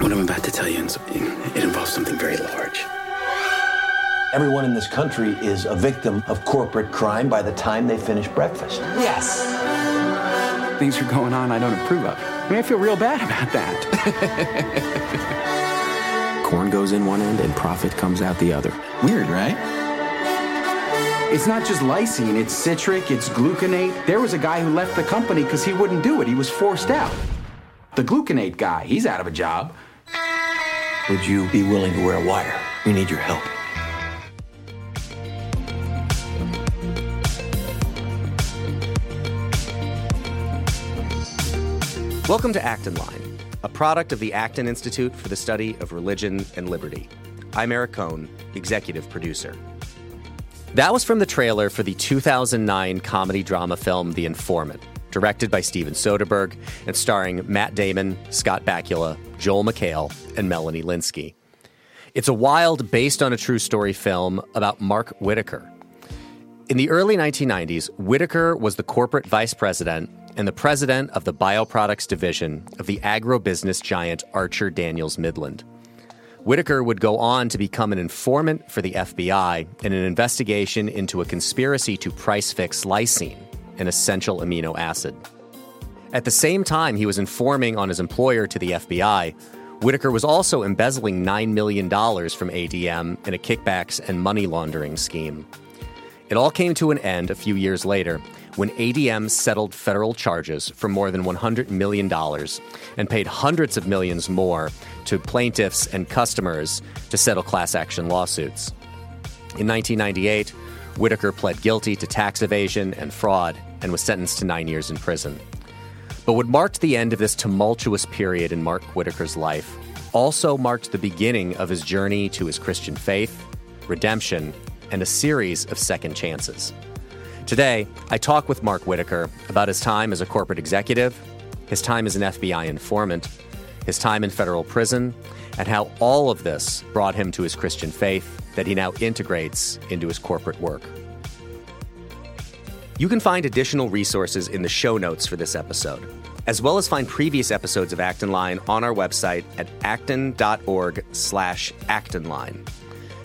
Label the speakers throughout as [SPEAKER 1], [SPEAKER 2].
[SPEAKER 1] What I'm about to tell you, it involves something very large.
[SPEAKER 2] Everyone in this country is a victim of corporate crime by the time they finish breakfast.
[SPEAKER 3] Yes.
[SPEAKER 1] Things are going on I don't approve of. I mean, I feel real bad about that.
[SPEAKER 4] Corn goes in one end and profit comes out the other.
[SPEAKER 1] Weird, right? It's not just lysine, it's citric, it's gluconate. There was a guy who left the company because he wouldn't do it. He was forced out. The gluconate guy, he's out of a job.
[SPEAKER 2] Would you be willing to wear a wire? We need your help.
[SPEAKER 5] Welcome to Acton Line, a product of the Acton Institute for the Study of Religion and Liberty. I'm Eric Kohn, executive producer. That was from the trailer for the 2009 comedy drama film The Informant, directed by Steven Soderbergh and starring Matt Damon, Scott Bakula, Joel McHale, and Melanie Lynskey. It's a wild, based on a true story film about Mark Whitacre. In the early 1990s, Whitacre was the corporate vice president and the president of the bioproducts division of the agrobusiness giant Archer Daniels Midland. Whitacre would go on to become an informant for the FBI in an investigation into a conspiracy to price fix lysine, an essential amino acid. At the same time he was informing on his employer to the FBI, Whitacre was also embezzling $9 million from ADM in a kickbacks and money laundering scheme. It all came to an end a few years later when ADM settled federal charges for more than $100 million and paid hundreds of millions more to plaintiffs and customers to settle class action lawsuits. In 1998, Whitacre pled guilty to tax evasion and fraud and was sentenced to nine years in prison. But what marked the end of this tumultuous period in Mark Whitacre's life also marked the beginning of his journey to his Christian faith, redemption, and a series of second chances. Today, I talk with Mark Whitacre about his time as a corporate executive, his time as an FBI informant, his time in federal prison, and how all of this brought him to his Christian faith that he now integrates into his corporate work. You can find additional resources in the show notes for this episode, as well as find previous episodes of Acton Line on our website at acton.org slash.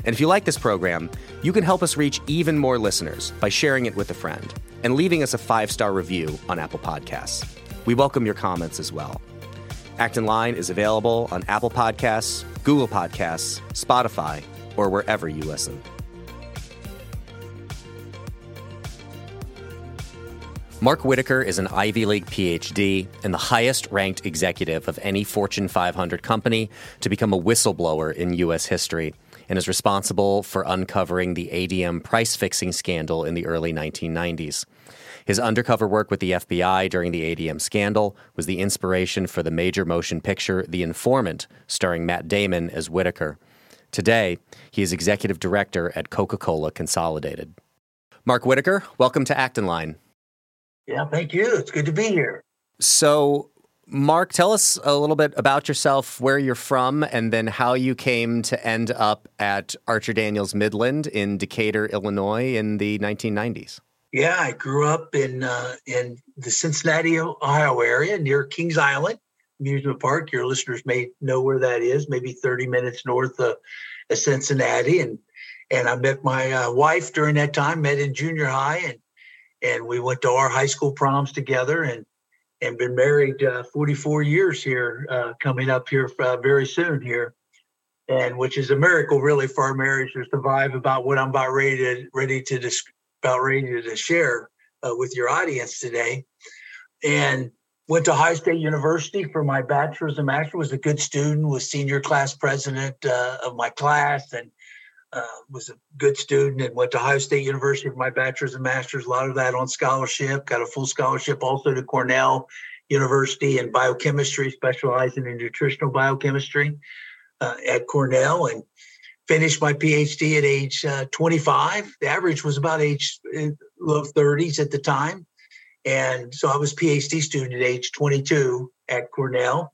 [SPEAKER 5] And if you like this program, you can help us reach even more listeners by sharing it with a friend and leaving us a five star review on Apple Podcasts. We welcome your comments as well. Acton Line is available on Apple Podcasts, Google Podcasts, Spotify, or wherever you listen. Mark Whitacre is an Ivy League PhD and the highest ranked executive of any Fortune 500 company to become a whistleblower in U.S. history and is responsible for uncovering the ADM price fixing scandal in the early 1990s. His undercover work with the FBI during the ADM scandal was the inspiration for the major motion picture The Informant, starring Matt Damon as Whitacre. Today, he is executive director at Coca Cola Consolidated. Mark Whitacre, welcome to Acton Line.
[SPEAKER 6] Yeah, thank you. It's good to be here.
[SPEAKER 5] So, Mark, tell us a little bit about yourself, where you're from, and then how you came to end up at Archer Daniels Midland in Decatur, Illinois in the 1990s.
[SPEAKER 6] Yeah, I grew up in uh, in the Cincinnati, Ohio area near Kings Island Amusement Park. Your listeners may know where that is, maybe 30 minutes north of, of Cincinnati. And and I met my uh, wife during that time, met in junior high, and and we went to our high school proms together. And and been married uh, 44 years here, uh, coming up here uh, very soon here, and which is a miracle really for our marriage to survive. About what I'm about ready to ready to dis- about ready to share uh, with your audience today, and went to Ohio State University for my bachelor's and master's. Was a good student, was senior class president uh, of my class, and uh, was a good student and went to Ohio State University for my bachelor's and master's. A lot of that on scholarship. Got a full scholarship also to Cornell University in biochemistry, specializing in nutritional biochemistry uh, at Cornell, and finished my PhD at age uh, 25. The average was about age uh, low 30s at the time, and so I was PhD student at age 22 at Cornell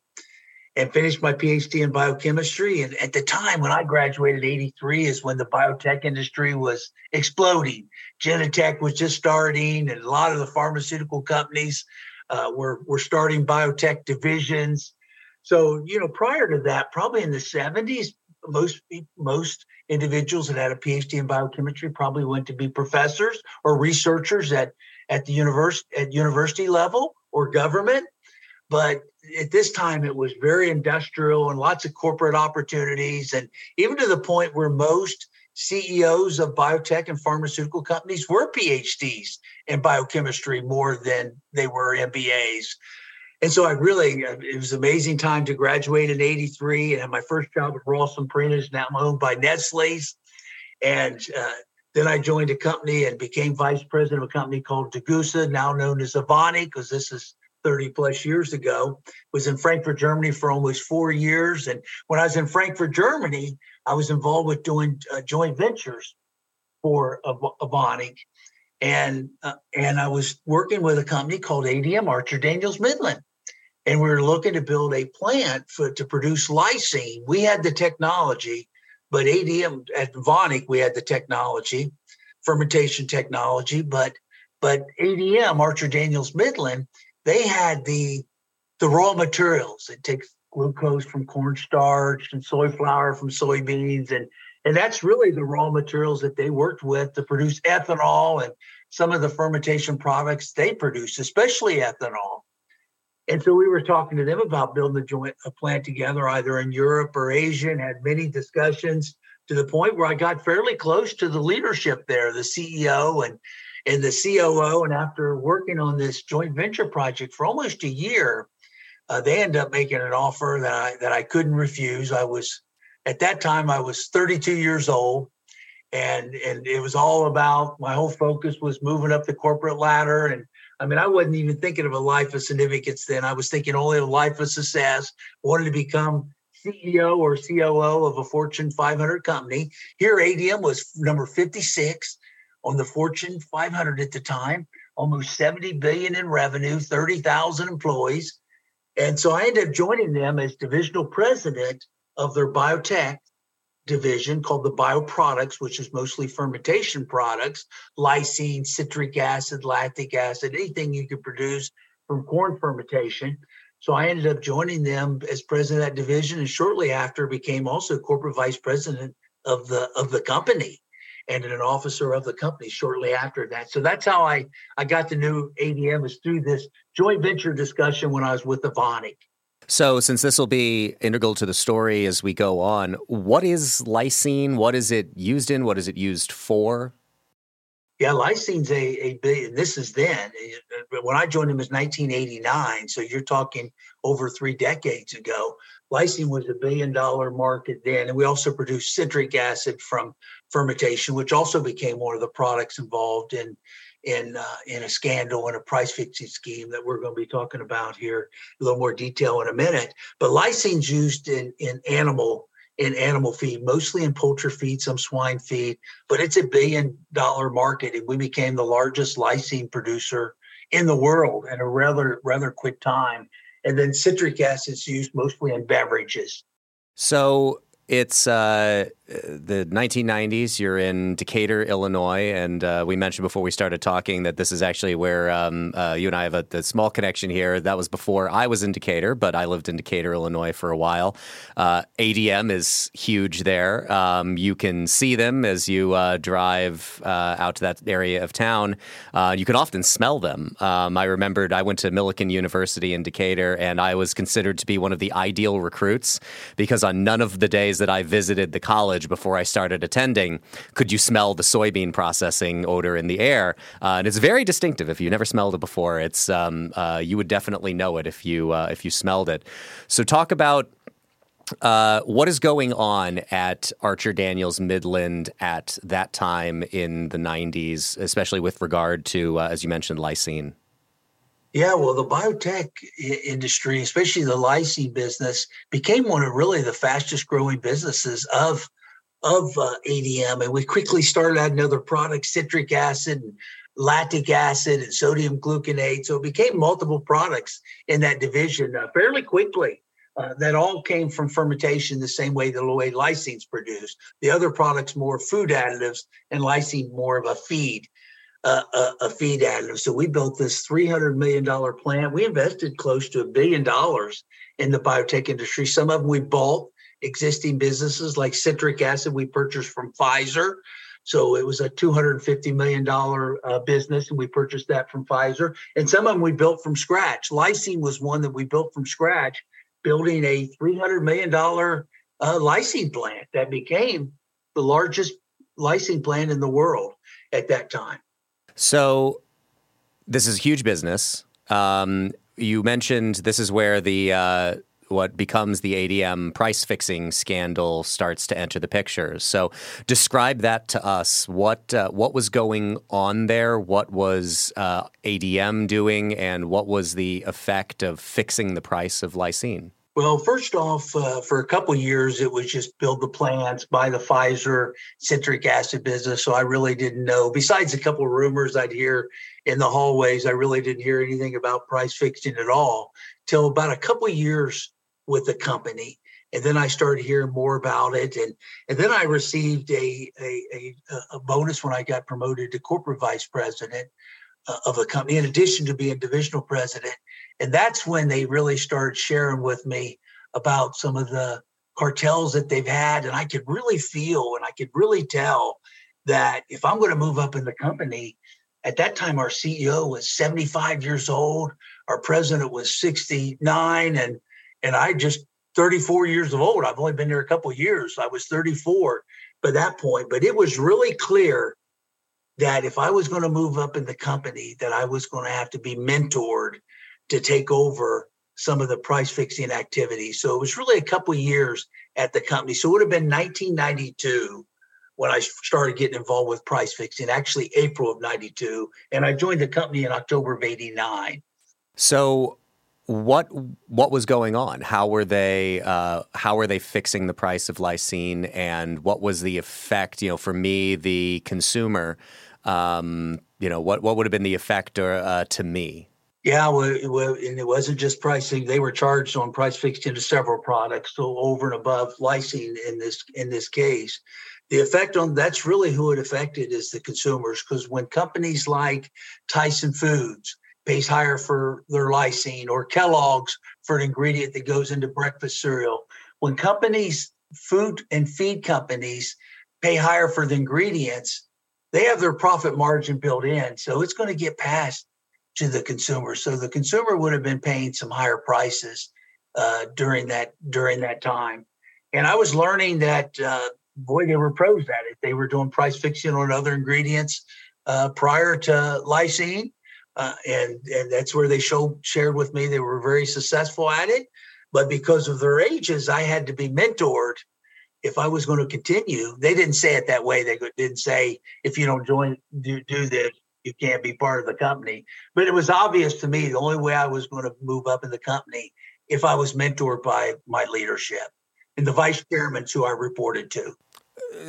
[SPEAKER 6] and finished my PhD in biochemistry. And at the time when I graduated, 83 is when the biotech industry was exploding. Genentech was just starting, and a lot of the pharmaceutical companies uh, were, were starting biotech divisions. So, you know, prior to that, probably in the 70s, most most individuals that had a PhD in biochemistry probably went to be professors or researchers at at the university at university level or government. But at this time, it was very industrial and lots of corporate opportunities, and even to the point where most CEOs of biotech and pharmaceutical companies were PhDs in biochemistry more than they were MBAs. And so I really, uh, it was an amazing time to graduate in 83 and have my first job at Ralston Purina, now owned by Nestle's. And uh, then I joined a company and became vice president of a company called Degussa, now known as Evonik, because this is 30 plus years ago. Was in Frankfurt, Germany for almost four years. And when I was in Frankfurt, Germany, I was involved with doing uh, joint ventures for Evonik and uh, and I was working with a company called ADM Archer Daniels Midland, and we were looking to build a plant for to produce lysine. We had the technology, but ADM at Evonik we had the technology, fermentation technology, but but ADM Archer Daniels Midland they had the the raw materials. It takes glucose from cornstarch and soy flour from soybeans and and that's really the raw materials that they worked with to produce ethanol and some of the fermentation products they produce, especially ethanol. And so we were talking to them about building a joint a plant together, either in Europe or Asia, and had many discussions to the point where I got fairly close to the leadership there, the CEO and and the COO. And after working on this joint venture project for almost a year, uh, they end up making an offer that I that I couldn't refuse. I was at that time I was 32 years old, and and it was all about my whole focus was moving up the corporate ladder. And I mean, I wasn't even thinking of a life of significance then. I was thinking only of a life of success. Wanted to become CEO or COO of a Fortune 500 company. Here, ADM was number 56 on the Fortune 500 at the time, almost 70 billion in revenue, 30,000 employees. And so I ended up joining them as divisional president of their biotech division called the bioproducts, which is mostly fermentation products, lysine, citric acid, lactic acid, anything you could produce from corn fermentation. So I ended up joining them as president of that division, and shortly after became also corporate vice president of the of the company and an officer of the company shortly after that. So that's how I I got to know ADM is through this joint venture discussion when I was with Evonik.
[SPEAKER 5] So, since this will be integral to the story as we go on, what is lysine? What is it used in? What is it used for?
[SPEAKER 6] Yeah, lysine's a, a this is then. Uh, when I joined them was 1989. So you're talking over three decades ago. Lysine was a billion dollar market then. And we also produced citric acid from fermentation, which also became one of the products involved in in uh, in a scandal and a price fixing scheme that we're going to be talking about here a little more detail in a minute. But lysine's used in in animal in animal feed, mostly in poultry feed, some swine feed, but it's a billion dollar market, and we became the largest lysine producer in the world in a rather rather quick time. And then citric acid is used mostly in beverages.
[SPEAKER 5] So it's uh, the 1990s. You're in Decatur, Illinois, and uh, we mentioned before we started talking that this is actually where um, uh, you and I have a, a, small connection here. That was before I was in Decatur, but I lived in Decatur, Illinois, for a while. Uh, ADM is huge there. Um, you can see them as you uh, drive uh, out to that area of town. you can often smell them. Um, I remembered I went to Millikin University in Decatur, and I was considered to be one of the ideal recruits because on none of the days that I visited the college before I started attending, could you smell the soybean processing odor in the air? Uh, and it's very distinctive. If you never smelled it before, it's um, uh, you would definitely know it if you uh, if you smelled it. So talk about uh, what is going on at Archer Daniels Midland at that time in the 90s, especially with regard to, uh, as you mentioned, lysine?
[SPEAKER 6] Yeah, well, the biotech industry, especially the lysine business, became one of really the fastest growing businesses of of uh, ADM, and we quickly started adding other products, citric acid and lactic acid and sodium gluconate. So it became multiple products in that division uh, fairly quickly. uh, that all came from fermentation the same way the way lysine is produced. The other products more food additives and lysine more of a feed, uh, a, a, feed additive. So we built this $300 million plant. We invested close to a billion dollars in the biotech industry. Some of them we bought existing businesses like citric acid we purchased from Pfizer. So it was a $250 million uh, business, and we purchased that from Pfizer. And some of them we built from scratch. Lysine was one that we built from scratch building a $300 million uh, lysine plant that became the largest lysine plant in the world at that time.
[SPEAKER 5] So, this is huge business. Um, you mentioned this is where the uh, what becomes the ADM price fixing scandal starts to enter the picture. So, describe that to us. What uh, what was going on there? What was uh, ADM doing, and what was the effect of fixing the price of lysine?
[SPEAKER 6] Well, first off, uh, for a couple years, it was just build the plants, buy the Pfizer citric acid business. So I really didn't know. Besides a couple of rumors I'd hear in the hallways, I really didn't hear anything about price fixing at all till about a couple years with the company. And then I started hearing more about it, and and then I received a a, a, a bonus when I got promoted to corporate vice president uh, of a company, in addition to being divisional president. And that's when they really started sharing with me about some of the cartels that they've had. And I could really feel and I could really tell that if I'm going to move up in the company, at that time our CEO was 75 years old, our president was 69, and and I just 34 years of old. I've only been there a couple years. I was 34 by that point, but it was really clear that if I was going to move up in the company, that I was going to have to be mentored to take over some of the price fixing activities. So it was really a couple years at the company. So it would have been 1992 when I started getting involved with price fixing, actually April of 92. And I joined the company in October of 89.
[SPEAKER 5] So what what was going on? How were they uh, how were they fixing the price of lysine, and what was the effect? You know, for me, the consumer, um, you know, what what would have been the effect or, uh, to me?
[SPEAKER 6] Yeah, well, well, and it wasn't just pricing; they were charged on price fixed into several products, so over and above lysine in this in this case. The effect on that's really who it affected is the consumers, because when companies like Tyson Foods pays higher for their lysine, or Kellogg's for an ingredient that goes into breakfast cereal, when companies, food and feed companies, pay higher for the ingredients, they have their profit margin built in, so it's going to get passed to the consumer. So the consumer would have been paying some higher prices uh, during that during that time. And I was learning that uh, boy, they were pros at it. They were doing price fixing on other ingredients uh, prior to lysine, uh, and and that's where they showed shared with me they were very successful at it. But because of their ages, I had to be mentored if I was going to continue. They didn't say it that way. They didn't say if you don't join do, do this you can't be part of the company. But it was obvious to me the only way I was going to move up in the company if I was mentored by my leadership and the vice chairman who I reported to.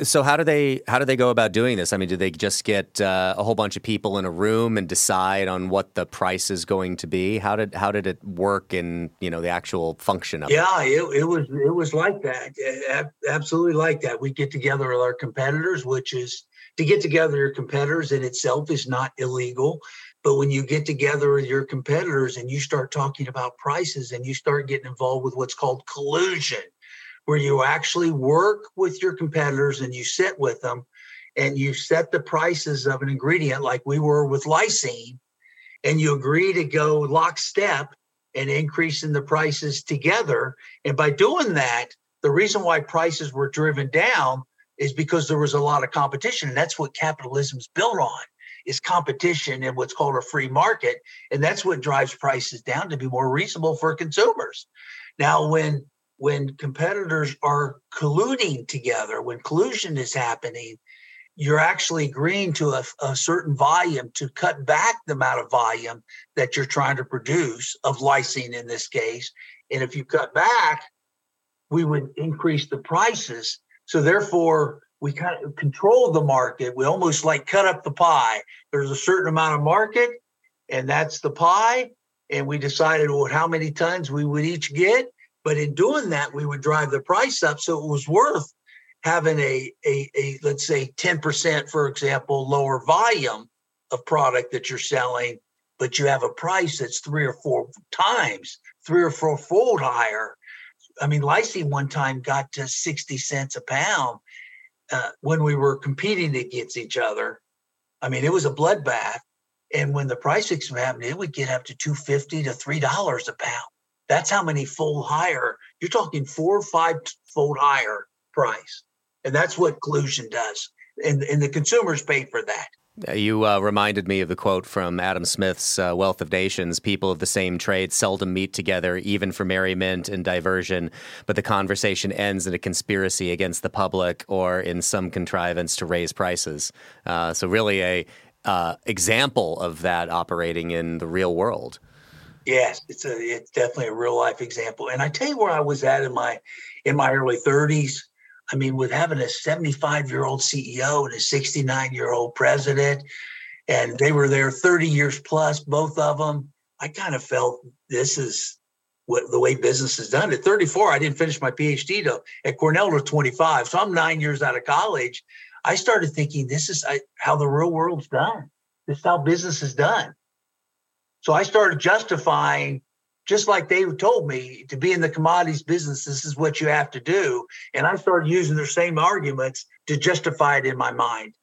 [SPEAKER 5] So how do they how do they go about doing this? I mean, do they just get uh, a whole bunch of people in a room and decide on what the price is going to be? How did how did it work in you know the actual function of
[SPEAKER 6] yeah, it? Yeah, it, it was it was like that, absolutely like that. We get together with our competitors, which is to get together your competitors in itself is not illegal. But when you get together with your competitors and you start talking about prices and you start getting involved with what's called collusion, where you actually work with your competitors and you sit with them and you set the prices of an ingredient like we were with lysine, and you agree to go lockstep and increasing the prices together. And by doing that, the reason why prices were driven down is because there was a lot of competition. And that's what capitalism is built on is competition and what's called a free market. And that's what drives prices down to be more reasonable for consumers. Now, when when competitors are colluding together, when collusion is happening, you're actually agreeing to a, a, certain volume to cut back the amount of volume that you're trying to produce of lysine in this case. And if you cut back, we would increase the prices so therefore, we kind of control the market. We almost like cut up the pie. There's a certain amount of market, and that's the pie. And we decided well, how many tons we would each get. But in doing that, we would drive the price up. So it was worth having a, a, a let's say 10%, for example, lower volume of product that you're selling, but you have a price that's three or four times, three or four fold higher. I mean, lysine one time got to 60 cents a pound uh, when we were competing against each other. I mean, it was a bloodbath. And when the price fixing happened, it would get up to 250 to $3 a pound. That's how many fold higher. You're talking four or five fold higher price. And that's what collusion does. And, and the consumers pay for that.
[SPEAKER 5] You uh, reminded me of the quote from Adam Smith's uh, Wealth of Nations People of the same trade seldom meet together, even for merriment and diversion, but the conversation ends in a conspiracy against the public or in some contrivance to raise prices. Uh, so, really, a uh, example of that operating in the real world.
[SPEAKER 6] Yes, it's a it's definitely a real life example. And I tell you where I was at in my in my early 30s I mean, with having a 75 year old CEO and a 69 year old president, and they were there 30 years plus, both of them, I kind of felt this is what the way business is done. At 34, I didn't finish my PhD though. At Cornell, at 25, so I'm nine years out of college. I started thinking this is how the real world's done. This is how business is done. So I started justifying just like they told me to be in the commodities business, this is what you have to do. And I started using their same arguments to justify it in my mind.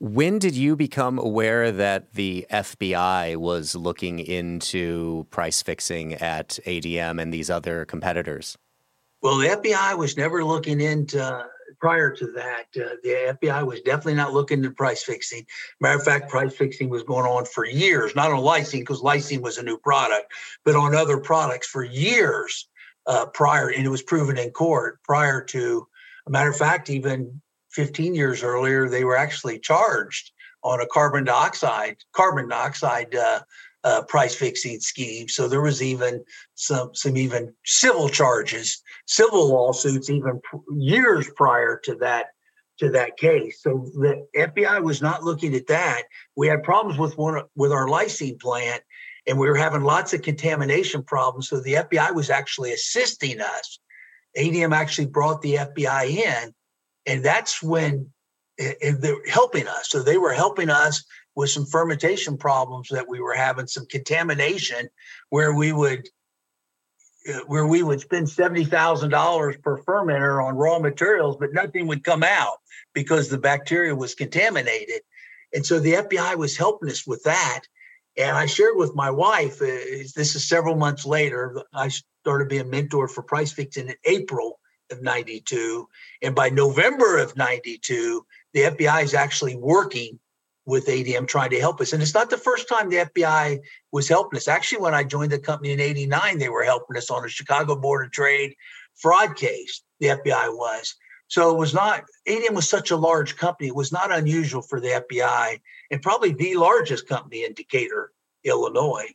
[SPEAKER 5] When did you become aware that the FBI was looking into price fixing at ADM and these other competitors?
[SPEAKER 6] Well, the FBI was never looking into prior to that, uh, the FBI was definitely not looking at price fixing. Matter of fact, price fixing was going on for years, not on lysine because lysine was a new product, but on other products for years uh, prior, and it was proven in court prior to. A matter of fact, even 15 years earlier, they were actually charged on a carbon dioxide carbon dioxide uh, uh, price fixing scheme. So there was even some some even civil charges, civil lawsuits, even pr- years prior to that to that case. So the FBI was not looking at that. We had problems with one with our lysine plant, and we were having lots of contamination problems. So the FBI was actually assisting us. ADM actually brought the FBI in, and that's when and they're helping us. So they were helping us with some fermentation problems that we were having, some contamination, where we would uh, where we would spend seventy thousand dollars per fermenter on raw materials, but nothing would come out because the bacteria was contaminated. And so the FBI was helping us with that. And I shared with my wife. Uh, this is several months later. I started being mentor for price fixing in April of '92, and by November of '92, the FBI is actually working with ADM trying to help us. And it's not the first time the FBI was helping us. Actually, when I joined the company in 89, they were helping us on a Chicago Board of Trade fraud case. The FBI was. So it was not, ADM was such a large company. It was not unusual for the FBI and probably the largest company in Decatur, Illinois.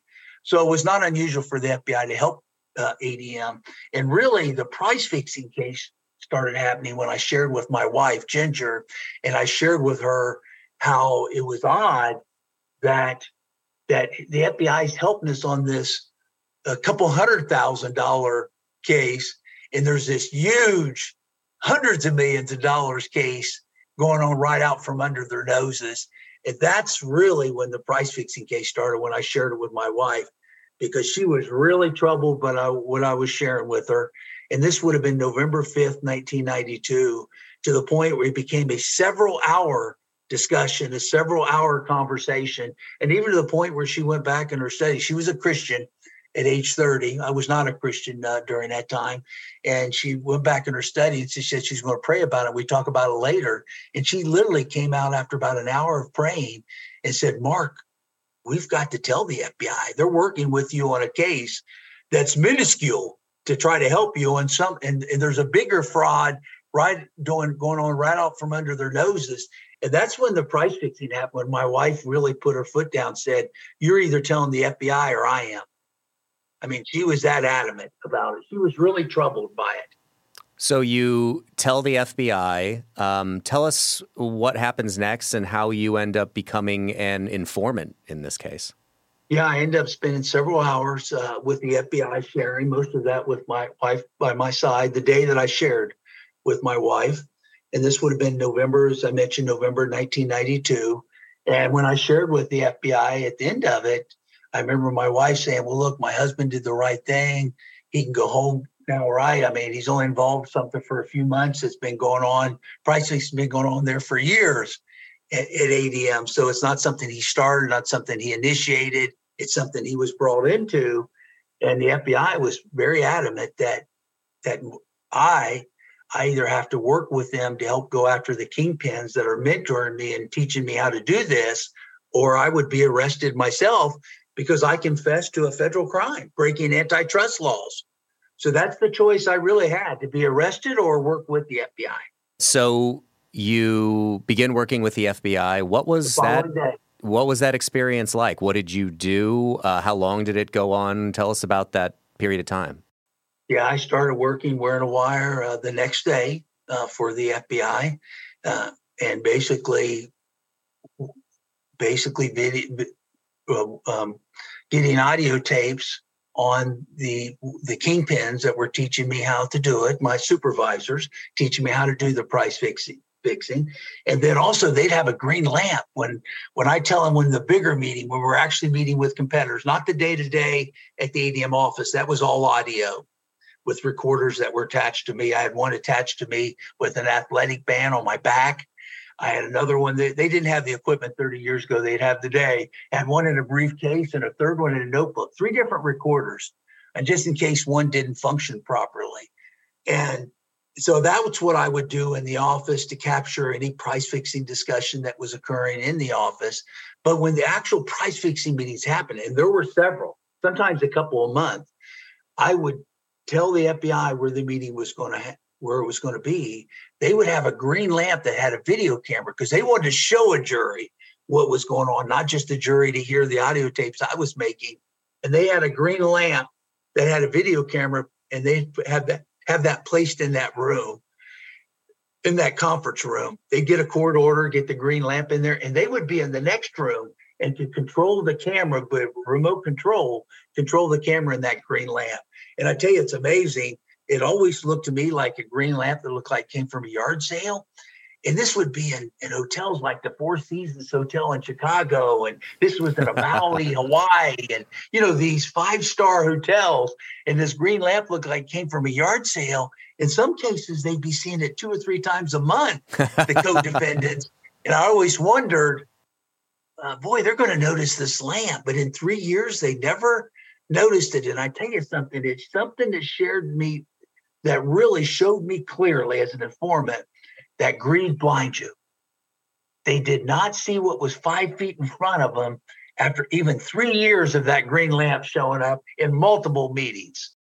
[SPEAKER 6] So it was not unusual for the FBI to help uh, ADM. And really, the price fixing case started happening when I shared with my wife, Ginger, and I shared with her how it was odd that that the FBI is helping us on this a couple hundred thousand dollar case, and there's this huge hundreds of millions of dollars case going on right out from under their noses. And that's really when the price fixing case started when I shared it with my wife because she was really troubled by what I was sharing with her. And this would have been November 5th, 1992, to the point where it became a several hour discussion, a several hour conversation, and even to the point where she went back in her study. She was a Christian at age 30. I was not a Christian uh, during that time. And she went back in her study and she said she's going to pray about it. We talk about it later. And she literally came out after about an hour of praying and said, Mark, we've got to tell the FBI. They're working with you on a case that's minuscule to try to help you. And some and, and there's a bigger fraud right doing going on right out from under their noses. And that's when the price fixing happened. When my wife really put her foot down, said, "You're either telling the FBI or I am." I mean, she was that adamant about it. She was really troubled by it.
[SPEAKER 5] So you tell the FBI. Um, tell us what happens next and how you end up becoming an informant in this case.
[SPEAKER 6] Yeah, I end up spending several hours uh, with the FBI, sharing most of that with my wife by my side. The day that I shared with my wife, and this would have been November, as I mentioned, November 1992. And when I shared with the FBI at the end of it, I remember my wife saying, "Well, look, my husband did the right thing. He can go home now, right? I mean, he's only involved something for a few months. It's been going on. Pricing's been going on there for years at, at ADM. So it's not something he started, not something he initiated. It's something he was brought into. And the FBI was very adamant that that I I either have to work with them to help go after the kingpins that are mentoring me and teaching me how to do this, or I would be arrested myself because I confessed to a federal crime, breaking antitrust laws. So that's the choice I really had to be arrested or work with the FBI.
[SPEAKER 5] So you begin working with the FBI. What was that? Day. What was that experience like? What did you do? Uh, how long did it go on? Tell us about that period of time.
[SPEAKER 6] Yeah, I started working wearing a wire uh, the next day uh, for the FBI, uh, and basically, basically video, um, getting audio tapes on the the kingpins that were teaching me how to do it. My supervisors teaching me how to do the price fixing fixing and then also they'd have a green lamp when when i tell them when the bigger meeting when we're actually meeting with competitors not the day to day at the adm office that was all audio with recorders that were attached to me i had one attached to me with an athletic band on my back I had another one. They, they didn't have the equipment 30 years ago. They'd have today. And one in a briefcase and a third one in a notebook. Three different recorders, and just in case one didn't function properly. And so that was what I would do in the office to capture any price fixing discussion that was occurring in the office. But when the actual price fixing meetings happened, and there were several, sometimes a couple a month, I would tell the FBI where the meeting was going to ha- where it was going to be, they would have a green lamp that had a video camera because they wanted to show a jury what was going on, not just the jury to hear the audio tapes I was making. And they had a green lamp that had a video camera, and they had that have that placed in that room, in that conference room. They'd get a court order, get the green lamp in there, and they would be in the next room and to control the camera, but remote control, control the camera in that green lamp. And I tell you, it's amazing it always looked to me like a green lamp that looked like came from a yard sale. And this would be in, in hotels like the Four Seasons Hotel in Chicago. And this was in a Maui, Hawaii. And, you know, these five star hotels. And this green lamp looked like came from a yard sale. In some cases, they'd be seeing it two or three times a month, the co defendants. and I always wondered, uh, boy, they're going to notice this lamp. But in three years, they never noticed it. And I tell you something, it's something that shared me that really showed me clearly as an informant that greed blinds you. They did not see what was five feet in front of them after even three years of that green lamp showing up in multiple meetings.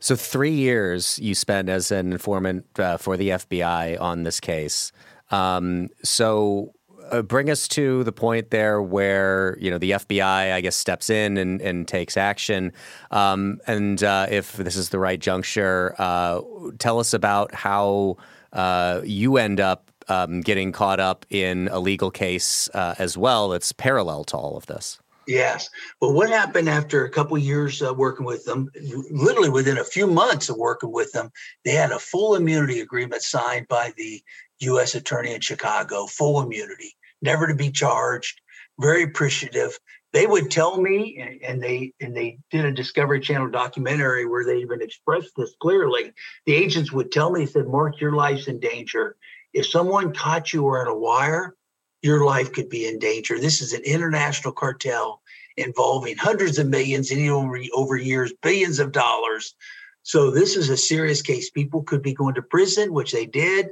[SPEAKER 5] So, three years you spent as an informant uh, for the FBI on this case. Um, so, uh, bring us to the point there where you know the FBI, I guess, steps in and, and takes action. Um, and uh, if this is the right juncture, uh, tell us about how uh, you end up um, getting caught up in a legal case uh, as well. That's parallel to all of this.
[SPEAKER 6] Yes. Well, what happened after a couple years uh, working with them? Literally within a few months of working with them, they had a full immunity agreement signed by the U.S. Attorney in Chicago, full immunity, never to be charged. Very appreciative. They would tell me, and they and they did a Discovery Channel documentary where they even expressed this clearly. The agents would tell me, said, "Mark, your life's in danger. If someone caught you wearing a wire, your life could be in danger. This is an international cartel involving hundreds of millions and over, over years, billions of dollars. So this is a serious case. People could be going to prison, which they did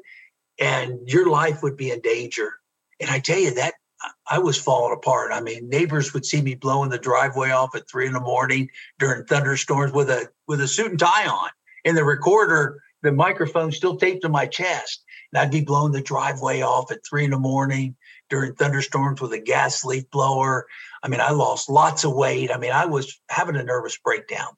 [SPEAKER 6] and your life would be in danger. And I tell you that I was falling apart. I mean, neighbors would see me blowing the driveway off at three in the morning during thunderstorms with a with a suit and tie on. And the recorder, the microphone still taped to my chest. And I'd be blowing the driveway off at three in the morning during thunderstorms with a gas leaf blower. I mean, I lost lots of weight. I mean, I was having a nervous breakdown.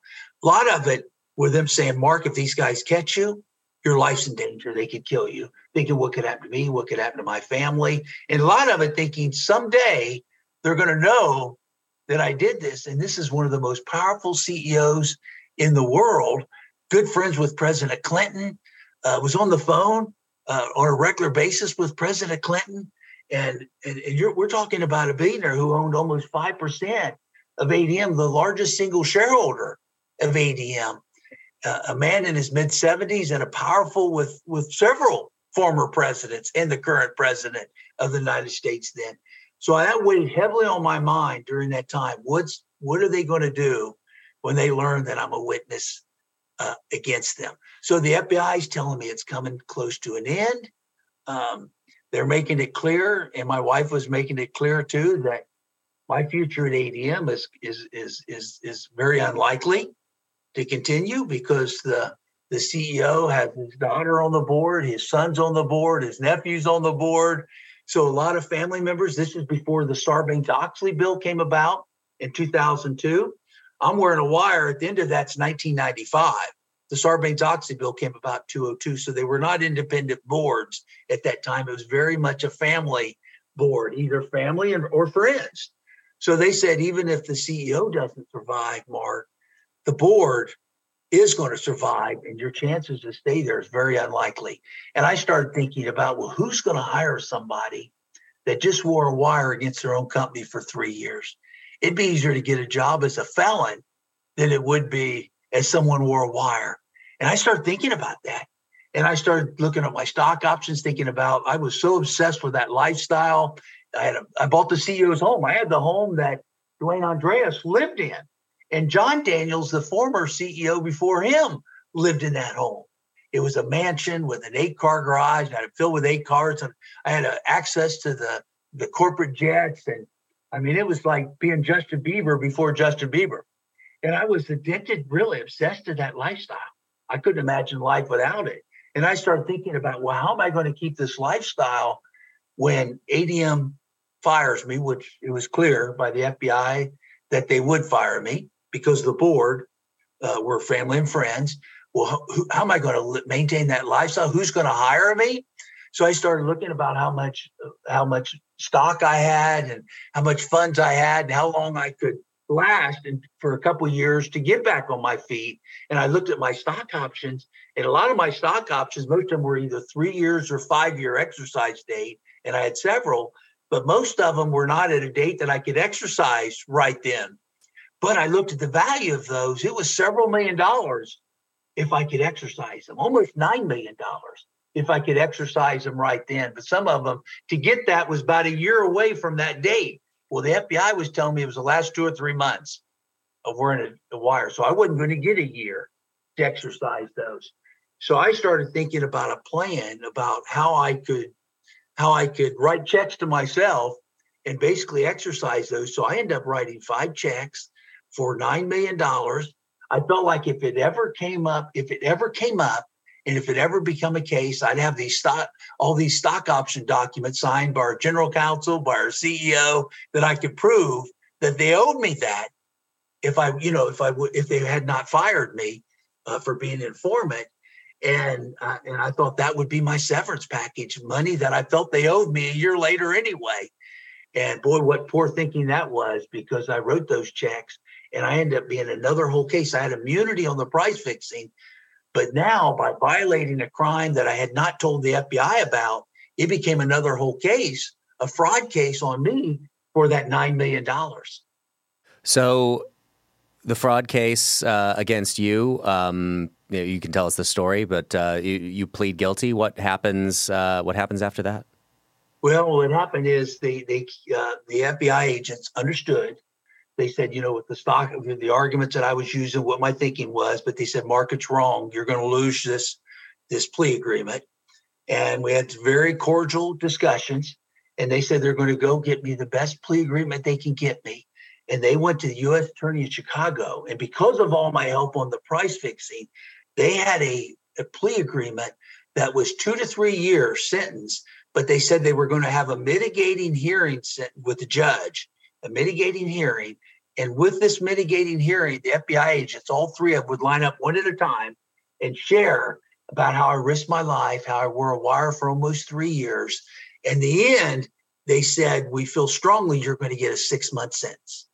[SPEAKER 6] A lot of it with them saying, Mark, if these guys catch you, your life's in danger. They could kill you. Thinking what could happen to me, what could happen to my family. And a lot of it thinking someday they're going to know that I did this. And this is one of the most powerful CEOs in the world, good friends with President Clinton, uh, was on the phone uh, on a regular basis with President Clinton. And, and, and we're talking about a billionaire who owned almost 5% of ADM, the largest single shareholder of ADM. Uh, a man in his mid 70s and a powerful with, with several former presidents and the current president of the United States then. So that weighed heavily on my mind during that time. What's what are they going to do when they learn that I'm a witness uh, against them? So the FBI is telling me it's coming close to an end. Um, they're making it clear, and my wife was making it clear too that my future at ADM is is is is is very unlikely to continue because the the CEO has his daughter on the board, his son's on the board, his nephew's on the board. So a lot of family members. This is before the Sarbanes-Oxley bill came about in 2002. I'm wearing a wire. At the end of that's 1995. The Sarbanes-Oxley bill came about 202. So they were not independent boards at that time. It was very much a family board, either family or friends. So they said even if the CEO doesn't survive, Mark, the board is going to survive and your chances to stay there is very unlikely. And I started thinking about, well, who's going to hire somebody that just wore a wire against their own company for three years? It'd be easier to get a job as a felon than it would be as someone wore a wire. And I started thinking about that. And I started looking at my stock options, thinking about I was so obsessed with that lifestyle. I had a, I bought the CEO's home. I had the home that Dwayne Andreas lived in. And John Daniels, the former CEO before him, lived in that home. It was a mansion with an eight car garage. I had it filled with eight cars. And I had uh, access to the, the corporate jets. And I mean, it was like being Justin Bieber before Justin Bieber. And I was addicted, really obsessed to that lifestyle. I couldn't imagine life without it. And I started thinking about, well, how am I going to keep this lifestyle when ADM fires me, which it was clear by the FBI that they would fire me because the board uh, were family and friends. Well, who, how am I going to maintain that lifestyle? Who's going to hire me? So I started looking about how much how much stock I had and how much funds I had and how long I could last and for a couple years to get back on my feet. And I looked at my stock options, and a lot of my stock options, most of them were either three years or five year exercise date, and I had several, but most of them were not at a date that I could exercise right then. But I looked at the value of those. It was several million dollars if I could exercise them, almost $9 million if I could exercise them right then. But some of them, to get that was about a year away from that date. Well, the FBI was telling me it was the last two or three months of wearing a, a wire. So I wasn't going to get a year to exercise those. So I started thinking about a plan about how I could how I could write checks to myself and basically exercise those. So I ended up writing five checks for $9 million. I felt like if it ever came up, if it ever came up, and if it ever become a case, I'd have these stock, all these stock option documents signed by our general counsel, by our CEO, that I could prove that they owed me that. If I, you know, if I would, if they had not fired me uh, for being an informant, and uh, and I thought that would be my severance package, money that I felt they owed me a year later anyway. And boy, what poor thinking that was because I wrote those checks and I ended up being another whole case. I had immunity on the price fixing, but now by violating a crime that I had not told the FBI about, it became another whole case, a fraud case on me for that $9 million.
[SPEAKER 5] So the fraud case uh, against you, um, you, can tell us the story, but uh, you, you, plead guilty. What happens? Uh, what happens after that?
[SPEAKER 6] Well, what happened is they, they uh, the FBI agents understood they said, you know, with the stock, the arguments that I was using, what my thinking was, but they said, market's wrong. You're going to lose this this plea agreement. And we had very cordial discussions. And they said they're going to go get me the best plea agreement they can get me. And they went to the U.S. Attorney in Chicago. And because of all my help on the price fixing, they had a, a plea agreement that was two to three years sentence. But they said they were going to have a mitigating hearing with the judge a mitigating hearing. And with this mitigating hearing, the FBI agents, all three of them would line up one at a time and share about how I risked my life, how I wore a wire for almost three years. In the end, they said, We feel strongly you're going to get a six month sentence.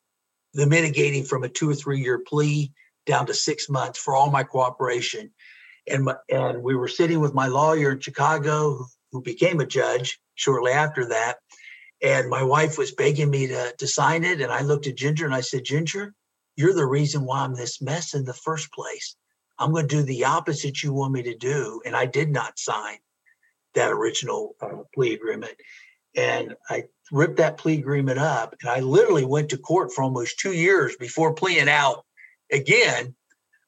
[SPEAKER 6] The mitigating from a two or three year plea down to six months for all my cooperation. And, my, and we were sitting with my lawyer in Chicago, who became a judge shortly after that. And my wife was begging me to, to sign it. And I looked at Ginger and I said, Ginger, you're the reason why I'm this mess in the first place. I'm going to do the opposite you want me to do. And I did not sign that original uh, plea agreement. And I ripped that plea agreement up. And I literally went to court for almost two years before pleading out again.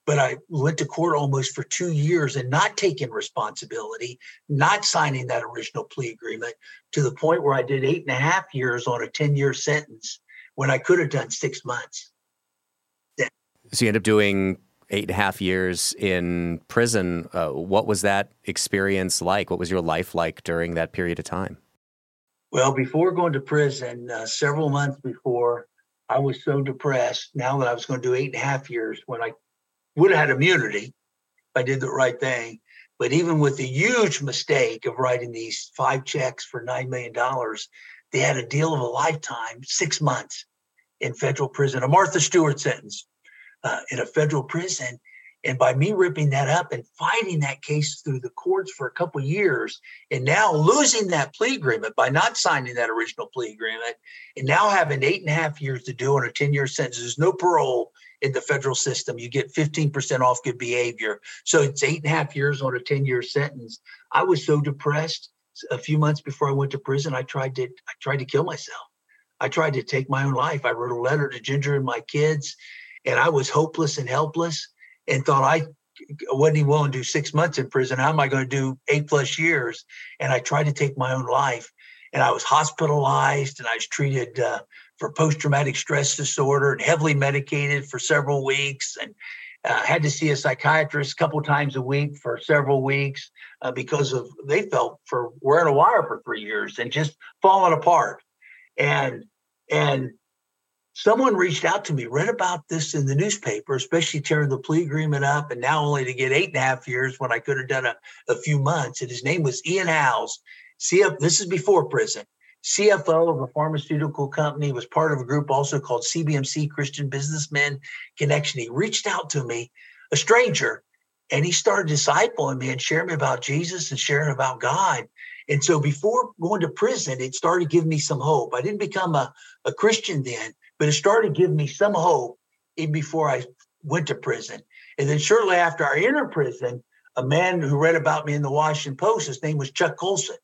[SPEAKER 6] But I went to court almost for two years and not taking responsibility, not signing that original plea agreement to the point where I did eight and a half years on a 10 year sentence when I could have done six months.
[SPEAKER 5] Yeah. So you end up doing eight and a half years in prison. Uh, what was that experience like? What was your life like during that period of time?
[SPEAKER 6] Well, before going to prison, uh, several months before, I was so depressed now that I was going to do eight and a half years when I would have had immunity if I did the right thing. But even with the huge mistake of writing these five checks for $9 million, they had a deal of a lifetime, six months in federal prison, a Martha Stewart sentence uh, in a federal prison. And by me ripping that up and fighting that case through the courts for a couple years, and now losing that plea agreement by not signing that original plea agreement, and now having eight and a half years to do on a 10 year sentence, there's no parole in the federal system. You get 15% off good behavior. So it's eight and a half years on a 10 year sentence. I was so depressed. A few months before I went to prison, I tried to I tried to kill myself. I tried to take my own life. I wrote a letter to Ginger and my kids and I was hopeless and helpless and thought I wasn't even willing to do six months in prison. How am I going to do eight plus years? And I tried to take my own life. And I was hospitalized and I was treated uh, for post traumatic stress disorder and heavily medicated for several weeks. And uh, had to see a psychiatrist a couple times a week for several weeks uh, because of they felt for wearing a wire for three years and just falling apart. And and someone reached out to me, read about this in the newspaper, especially tearing the plea agreement up, and now only to get eight and a half years when I could have done a, a few months. And his name was Ian Howes. see this is before prison. CFO of a pharmaceutical company, was part of a group also called CBMC Christian Businessmen Connection. He reached out to me, a stranger, and he started discipling me and sharing me about Jesus and sharing about God. And so before going to prison, it started giving me some hope. I didn't become a, a Christian then, but it started giving me some hope even before I went to prison. And then shortly after I entered prison, a man who read about me in the Washington Post, his name was Chuck Colson.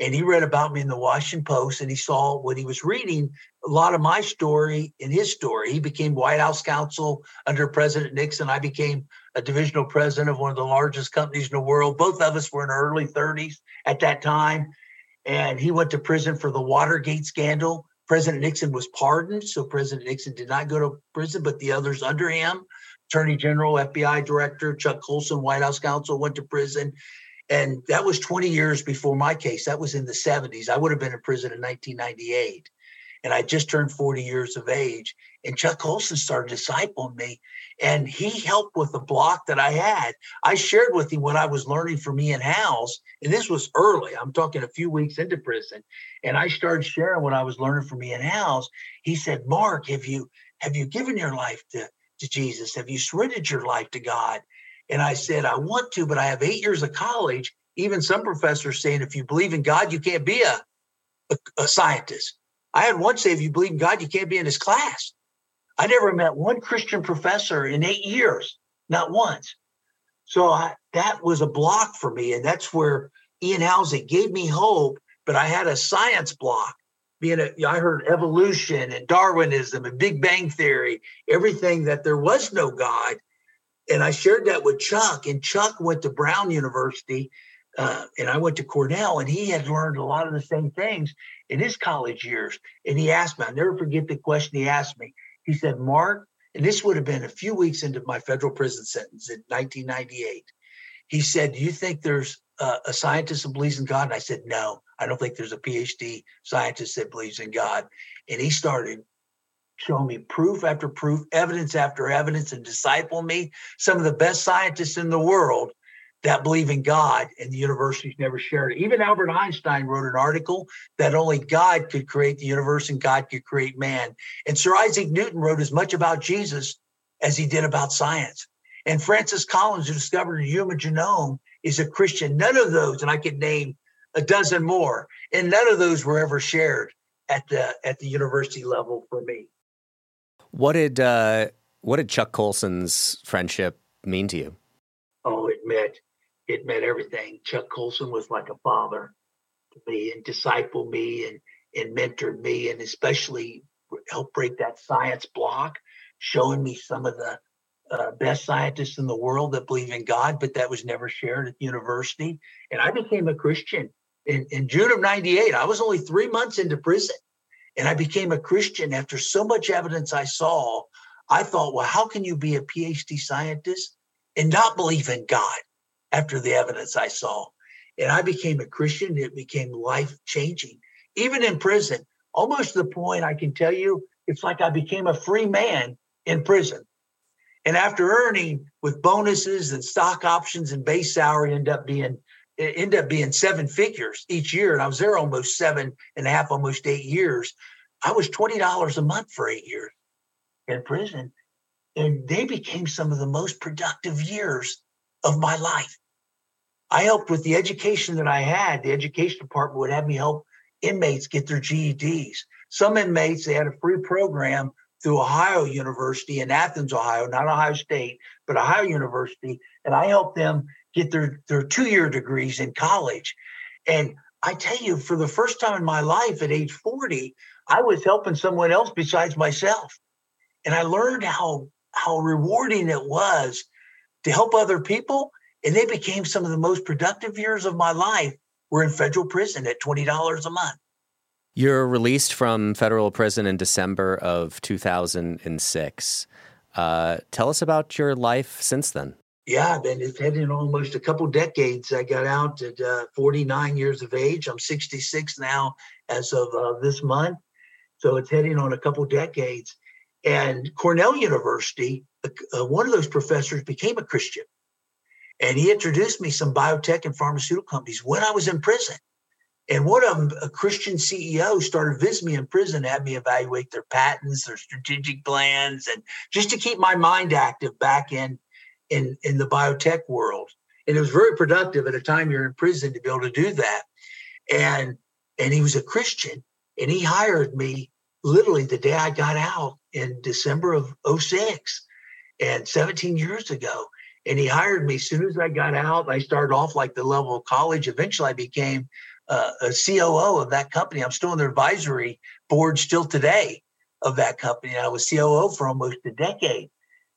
[SPEAKER 6] And he read about me in the Washington Post and he saw what he was reading a lot of my story in his story. He became White House counsel under President Nixon. I became a divisional president of one of the largest companies in the world. Both of us were in our early 30s at that time. And he went to prison for the Watergate scandal. President Nixon was pardoned, so President Nixon did not go to prison, but the others under him, Attorney General, FBI Director, Chuck Colson, White House counsel, went to prison. And that was 20 years before my case. That was in the 70s. I would have been in prison in 1998 and I just turned 40 years of age. And Chuck Colson started discipling me, and he helped with the block that I had. I shared with him what I was learning from Ian Howes, and this was early. I'm talking a few weeks into prison, and I started sharing what I was learning from Ian Howes. He said, "Mark, have you have you given your life to to Jesus? Have you surrendered your life to God?" And I said, "I want to, but I have eight years of college." Even some professors saying, if you believe in God, you can't be a, a, a scientist. I had one say, if you believe in God, you can't be in his class. I never met one Christian professor in eight years, not once. So I, that was a block for me. And that's where Ian Housing gave me hope, but I had a science block. Being a, I heard evolution and Darwinism and Big Bang Theory, everything that there was no God. And I shared that with Chuck, and Chuck went to Brown University, uh, and I went to Cornell, and he had learned a lot of the same things in his college years. And he asked me, I'll never forget the question he asked me. He said, Mark, and this would have been a few weeks into my federal prison sentence in 1998. He said, Do you think there's a, a scientist that believes in God? And I said, No, I don't think there's a PhD scientist that believes in God. And he started showing me proof after proof, evidence after evidence, and disciple me. Some of the best scientists in the world that believe in God, and the universities never shared it. Even Albert Einstein wrote an article that only God could create the universe and God could create man. And Sir Isaac Newton wrote as much about Jesus as he did about science. And Francis Collins, who discovered the human genome, is a Christian. None of those, and I could name a dozen more, and none of those were ever shared at the at the university level for me.
[SPEAKER 5] What did uh, what did Chuck Colson's friendship mean to you?
[SPEAKER 6] Oh, it meant it meant everything. Chuck Colson was like a father to me and discipled me and and mentored me and especially helped break that science block, showing me some of the uh, best scientists in the world that believe in God, but that was never shared at university. And I became a Christian in, in June of 98. I was only three months into prison. And I became a Christian after so much evidence I saw. I thought, well, how can you be a PhD scientist and not believe in God after the evidence I saw? And I became a Christian. It became life changing. Even in prison, almost to the point I can tell you, it's like I became a free man in prison. And after earning with bonuses and stock options and base salary, end up being it ended up being seven figures each year. And I was there almost seven and a half, almost eight years. I was $20 a month for eight years in prison. And they became some of the most productive years of my life. I helped with the education that I had. The education department would have me help inmates get their GEDs. Some inmates, they had a free program through Ohio University in Athens, Ohio, not Ohio State, but Ohio University. And I helped them get their, their two year degrees in college. And I tell you, for the first time in my life at age 40, I was helping someone else besides myself. And I learned how, how rewarding it was to help other people. And they became some of the most productive years of my life. We're in federal prison at $20 a month.
[SPEAKER 5] You're released from federal prison in December of 2006. Uh, tell us about your life since then
[SPEAKER 6] yeah, I've been it's heading almost a couple decades. I got out at uh, 49 years of age. I'm 66 now as of uh, this month. So it's heading on a couple decades. And Cornell University, uh, uh, one of those professors became a Christian. And he introduced me some biotech and pharmaceutical companies when I was in prison. And one of them, a Christian CEO, started visiting me in prison, had me evaluate their patents, their strategic plans, and just to keep my mind active back in in in the biotech world. And it was very productive at a time you're in prison to be able to do that. And and he was a christian and he hired me literally the day i got out in december of 06 and 17 years ago. And he hired me. As soon as i got out i started off like the level of college. Eventually i became uh, a coo of that company. I'm still on their advisory board still today of that company. And i was coo for almost a decade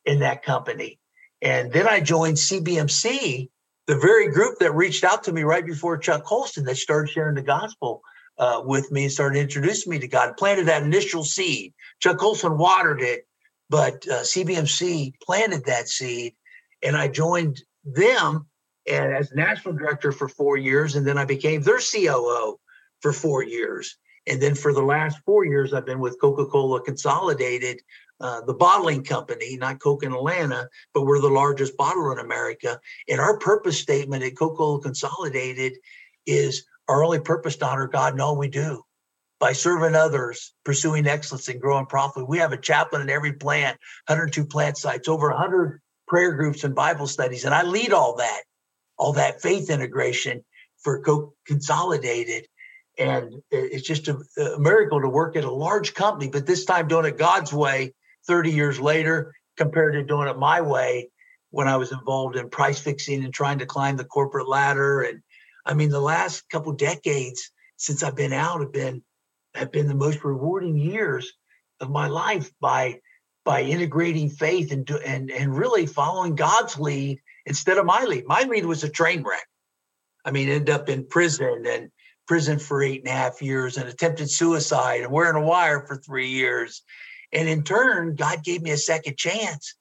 [SPEAKER 6] in that company and then I joined CBMC, the very group that reached out to me right before Chuck Colson that started sharing the gospel uh, with me and started introducing me to God, planted that initial seed. Chuck Colson watered it, but uh, CBMC planted that seed. And I joined them and as national director for four years. And then I became their COO for four years. And then for the last four years, I've been with Coca Cola Consolidated, uh, the bottling company, not Coke in Atlanta, but we're the largest bottler in America. And our purpose statement at Coca Cola Consolidated is our only purpose to honor God in all we do by serving others, pursuing excellence, and growing profitably. We have a chaplain in every plant, 102 plant sites, over 100 prayer groups and Bible studies. And I lead all that, all that faith integration for Coke Consolidated. And it's just a, a miracle to work at a large company, but this time doing it God's way 30 years later compared to doing it my way when I was involved in price fixing and trying to climb the corporate ladder. And I mean, the last couple decades since I've been out have been have been the most rewarding years of my life by by integrating faith and and and really following God's lead instead of my lead. My lead was a train wreck. I mean, ended up in prison and prison for eight and a half years and attempted suicide and wearing a wire for three years and in turn, God gave me a second chance.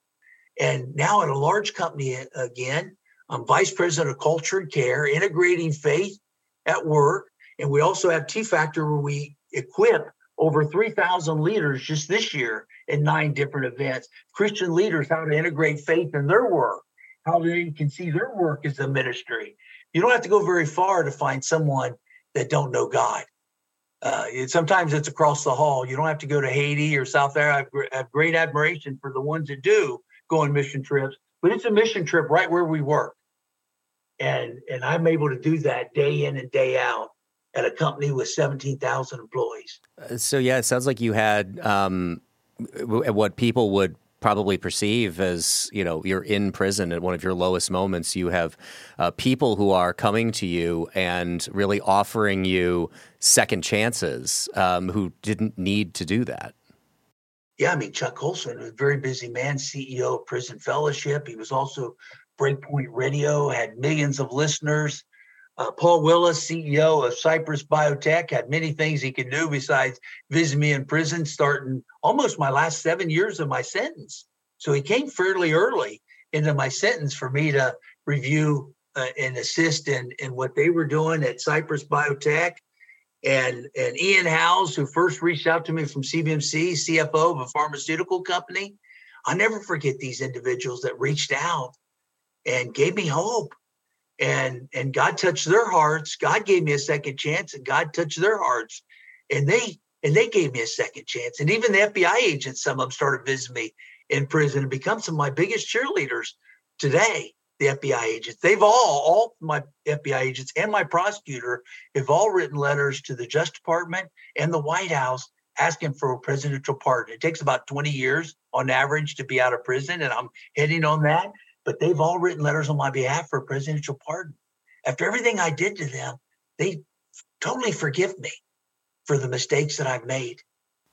[SPEAKER 6] And now at a large company again, I'm vice president of culture and care, integrating faith at work. And we also have T Factor where we equip over 3,000 leaders just this year in nine different events. Christian leaders, how to integrate faith in their work, how they can see their work as a ministry. You don't have to go very far to find someone that don't know God. Uh, it, sometimes it's across the hall. You don't have to go to Haiti or South Africa. I have great admiration for the ones that do go on mission trips, but it's a mission trip right where we work. And, and I'm able to do that day in and day out at a company with 17,000 employees.
[SPEAKER 5] Uh, so, yeah, it sounds like you had um, what people would probably perceive as you know you're in prison at one of your lowest moments. You have uh, people who are coming to you and really offering you second chances um, who didn't need to do that.
[SPEAKER 6] Yeah i mean chuck colson was a very busy man ceo of prison fellowship. He was also breakpoint radio had millions of listeners uh, Paul Willis, CEO of Cypress Biotech, had many things he could do besides visit me in prison, starting almost my last seven years of my sentence. So he came fairly early into my sentence for me to review uh, and assist in, in what they were doing at Cypress Biotech. And, and Ian Howes, who first reached out to me from CBMC, CFO of a pharmaceutical company. I'll never forget these individuals that reached out and gave me hope and and God touched their hearts. God gave me a second chance, and God touched their hearts, and they and they gave me a second chance. And even the FBI agents, some of them started visiting me in prison and become some of my biggest cheerleaders today. The FBI agents, they've all all my FBI agents and my prosecutor have all written letters to the Justice Department and the White House asking for a presidential pardon. It takes about 20 years on average to be out of prison, and I'm heading on that but they've all written letters on my behalf for a presidential pardon. After everything I did to them, they totally forgive me for the mistakes that I've made.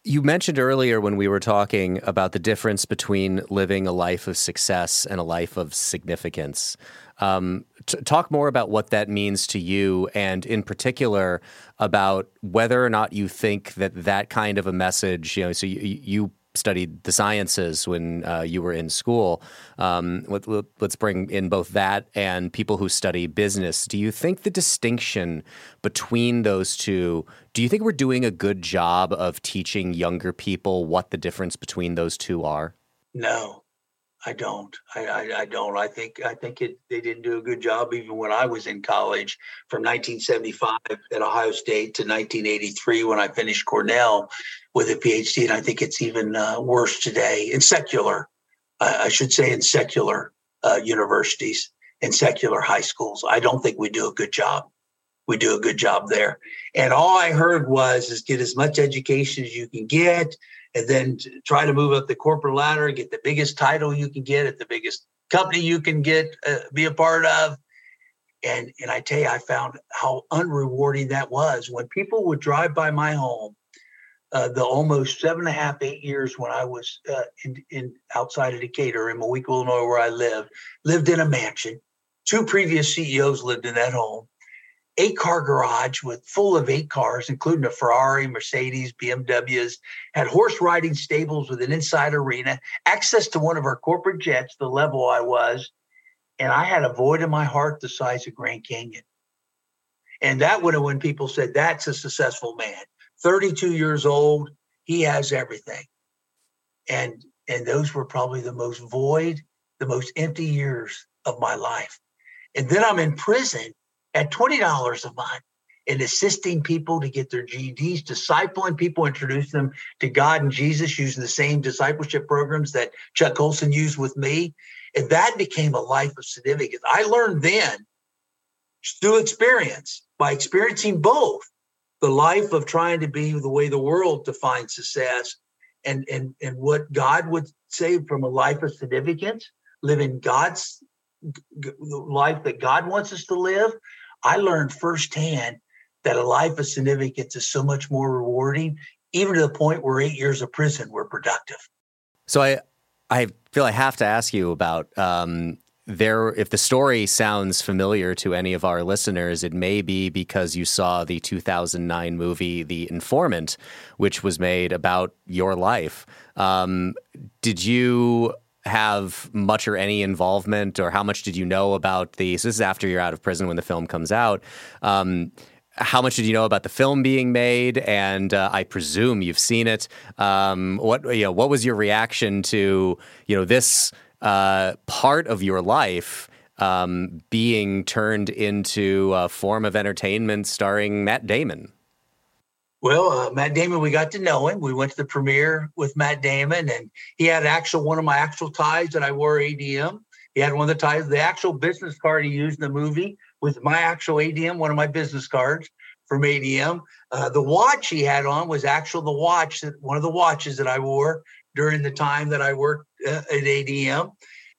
[SPEAKER 5] You mentioned earlier when we were talking about the difference between living a life of success and a life of significance. Um, t- talk more about what that means to you, and in particular about whether or not you think that that kind of a message. You know, so you, you studied the sciences when uh, you were in school. Um, let, us bring in both that and people who study business. Do you think the distinction between those two, do you think we're doing a good job of teaching younger people what the difference between those two are?
[SPEAKER 6] No. I don't. I, I, I, don't. I think I think it, they didn't do a good job even when I was in college, from 1975 at Ohio State to 1983 when I finished Cornell with a PhD. And I think it's even uh, worse today in secular, uh, I should say, in secular uh, universities and secular high schools. I don't think we do a good job. We do a good job there. And all I heard was is get as much education as you can get and then try to move up the corporate ladder, get the biggest title you can get at the biggest company you can get, uh, be a part of. And, and I tell you, I found how unrewarding that was when people would drive by my home. Uh, the almost seven and a half, eight years when I was uh, in, in outside of Decatur in Moweaqua, Illinois, where I lived, lived in a mansion. Two previous CEOs lived in that home eight car garage with full of eight cars, including a Ferrari, Mercedes, BMWs, had horse riding stables with an inside arena, access to one of our corporate jets, the level I was, and I had a void in my heart the size of Grand Canyon. And that would have when people said that's a successful man. 32 years old, he has everything. And and those were probably the most void, the most empty years of my life. And then I'm in prison at $20 a month in assisting people to get their GEDs, discipling people, introducing them to God and Jesus using the same discipleship programs that Chuck Colson used with me. And that became a life of significance. I learned then through experience, by experiencing both the life of trying to be the way the world defines success and, and, and what God would say from a life of significance, living God's life that God wants us to live, I learned firsthand that a life of significance is so much more rewarding, even to the point where eight years of prison were productive.
[SPEAKER 5] So I, I feel I have to ask you about um, there. If the story sounds familiar to any of our listeners, it may be because you saw the 2009 movie *The Informant*, which was made about your life. Um, did you have much or any involvement, or how much did you know about the? So this is after you're out of prison when the film comes out. Um, how much did you know about the film being made? And uh, I presume you've seen it. Um, what you know, what was your reaction to you know this? uh, part of your life um, being turned into a form of entertainment starring Matt Damon.
[SPEAKER 6] Well, uh, Matt Damon, we got to know him. We went to the premiere with Matt Damon, and he had actual one of my actual ties that I wore ADM. He had one of the ties. The actual business card he used in the movie with my actual ADM, one of my business cards from ADM. Uh, the watch he had on was actual the watch that one of the watches that I wore during the time that I worked uh, at ADM.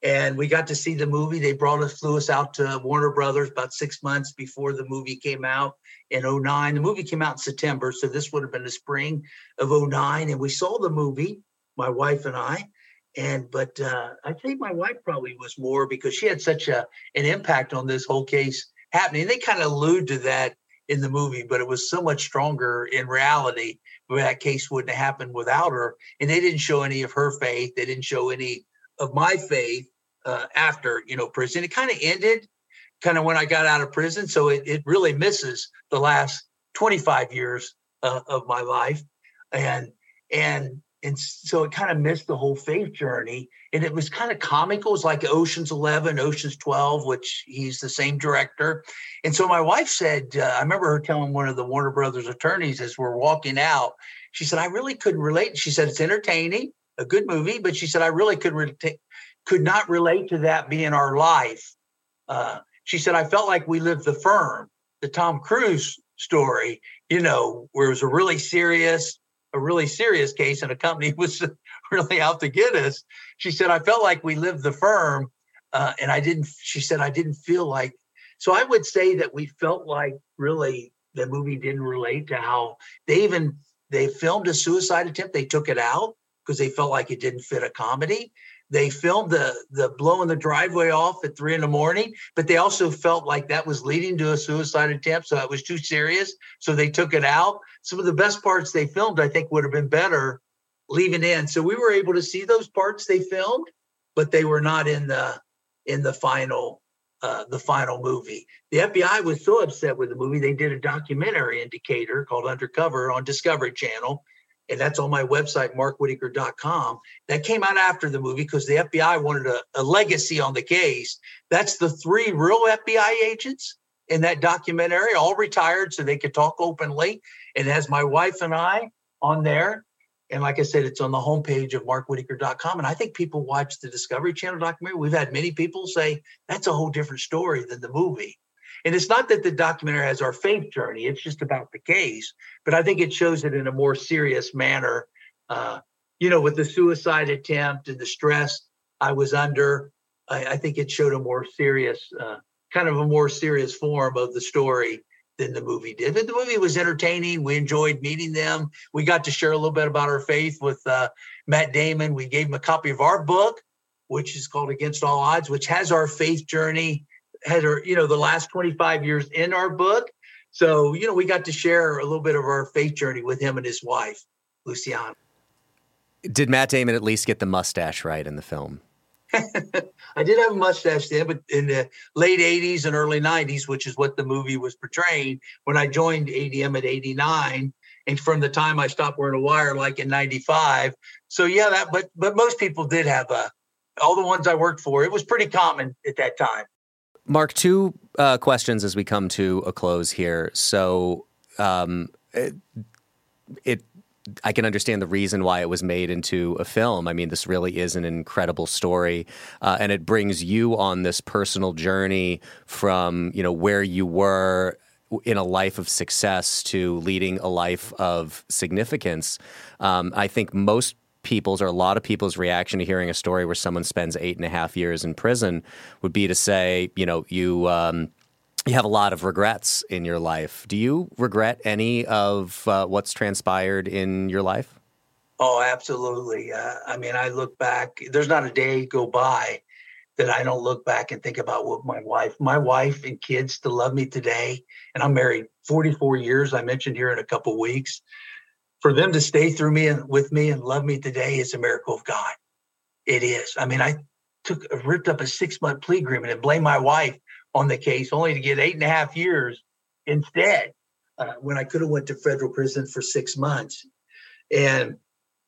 [SPEAKER 6] And we got to see the movie. They brought us, flew us out to Warner Brothers about six months before the movie came out in 09. The movie came out in September, so this would have been the spring of 09. And we saw the movie, my wife and I. And but uh, I think my wife probably was more because she had such a an impact on this whole case happening. They kind of allude to that in the movie, but it was so much stronger in reality. That case wouldn't have happened without her. And they didn't show any of her faith. They didn't show any of my faith uh, after you know prison. It kind of ended kind of when I got out of prison, so it it really misses the last 25 years uh, of my life, and and and so it kind of missed the whole faith journey. And it was kind of comical. It was like Ocean's 11, Ocean's 12, which he's the same director. And so my wife said, uh, I remember her telling one of the Warner Brothers attorneys as we're walking out, she said, I really couldn't relate. She said, it's entertaining, a good movie, but she said, I really could, re- could not relate to that being our life. Uh, she said, I felt like we lived the firm, the Tom Cruise story, you know, where it was a really serious, a really serious case and a company was really out to get us. She said, I felt like we lived the firm. Uh, and I didn't, she said, I didn't feel like, so I would say that we felt like really the movie didn't relate to how they even, they filmed a suicide attempt. They took it out because they felt like it didn't fit a comedy. They filmed the the blowing the driveway off at three in the morning, but they also felt like that was leading to a suicide attempt, so it was too serious. So they took it out. Some of the best parts they filmed, I think, would have been better leaving in. So we were able to see those parts they filmed, but they were not in the in the final uh, the final movie. The FBI was so upset with the movie, they did a documentary in Decatur called Undercover on Discovery Channel and that's on my website, markwhitacre.com. That came out after the movie because the FBI wanted a, a, legacy on the case. That's the three real FBI agents in that documentary, all retired so they could talk openly. And has my wife and I on there. And like I said, it's on the homepage of markwhitacre.com. And I think people watch the Discovery Channel documentary. We've had many people say that's a whole different story than the movie. And it's not that the documentary has our faith journey, it's just about the case. But I think it shows it in a more serious manner. Uh, you know, with the suicide attempt and the stress I was under, I, I think it showed a more serious, uh, kind of a more serious form of the story than the movie did. But the movie was entertaining. We enjoyed meeting them. We got to share a little bit about our faith with uh, Matt Damon. We gave him a copy of our book, which is called Against All Odds, which has our faith journey had our, you know, the last 25 years in our book. So, you know, we got to share a little bit of our faith journey with him and his wife, Luciana.
[SPEAKER 5] Did Matt Damon at least get the mustache right in the film?
[SPEAKER 6] I did have a mustache then, but in the late 80s and early 90s, which is what the movie was portraying, when I joined ADM at 89, and from the time I stopped wearing a wire, like in 95. So yeah, that but but most people did have a all the ones I worked for, it was pretty common at that time.
[SPEAKER 5] Mark, two uh, questions as we come to a close here. So, um, it, it, I can understand the reason why it was made into a film. I mean, this really is an incredible story, uh, and it brings you on this personal journey from you know where you were in a life of success to leading a life of significance. Um, I think most people's or a lot of people's reaction to hearing a story where someone spends eight and a half years in prison would be to say, you know, you. Um, you have a lot of regrets in your life. Do you regret any of uh, what's transpired in your life?
[SPEAKER 6] Oh, absolutely. Uh, I mean, I look back. There's not a day go by that I don't look back and think about what my wife, my wife and kids still love me today. And I'm married 44 years. I mentioned here in a couple weeks for them to stay through me and with me and love me today is a miracle of God. It is. I mean, I took ripped up a six month plea agreement and blamed my wife on the case, only to get eight and a half years instead, uh, when I could have went to federal prison for six months. And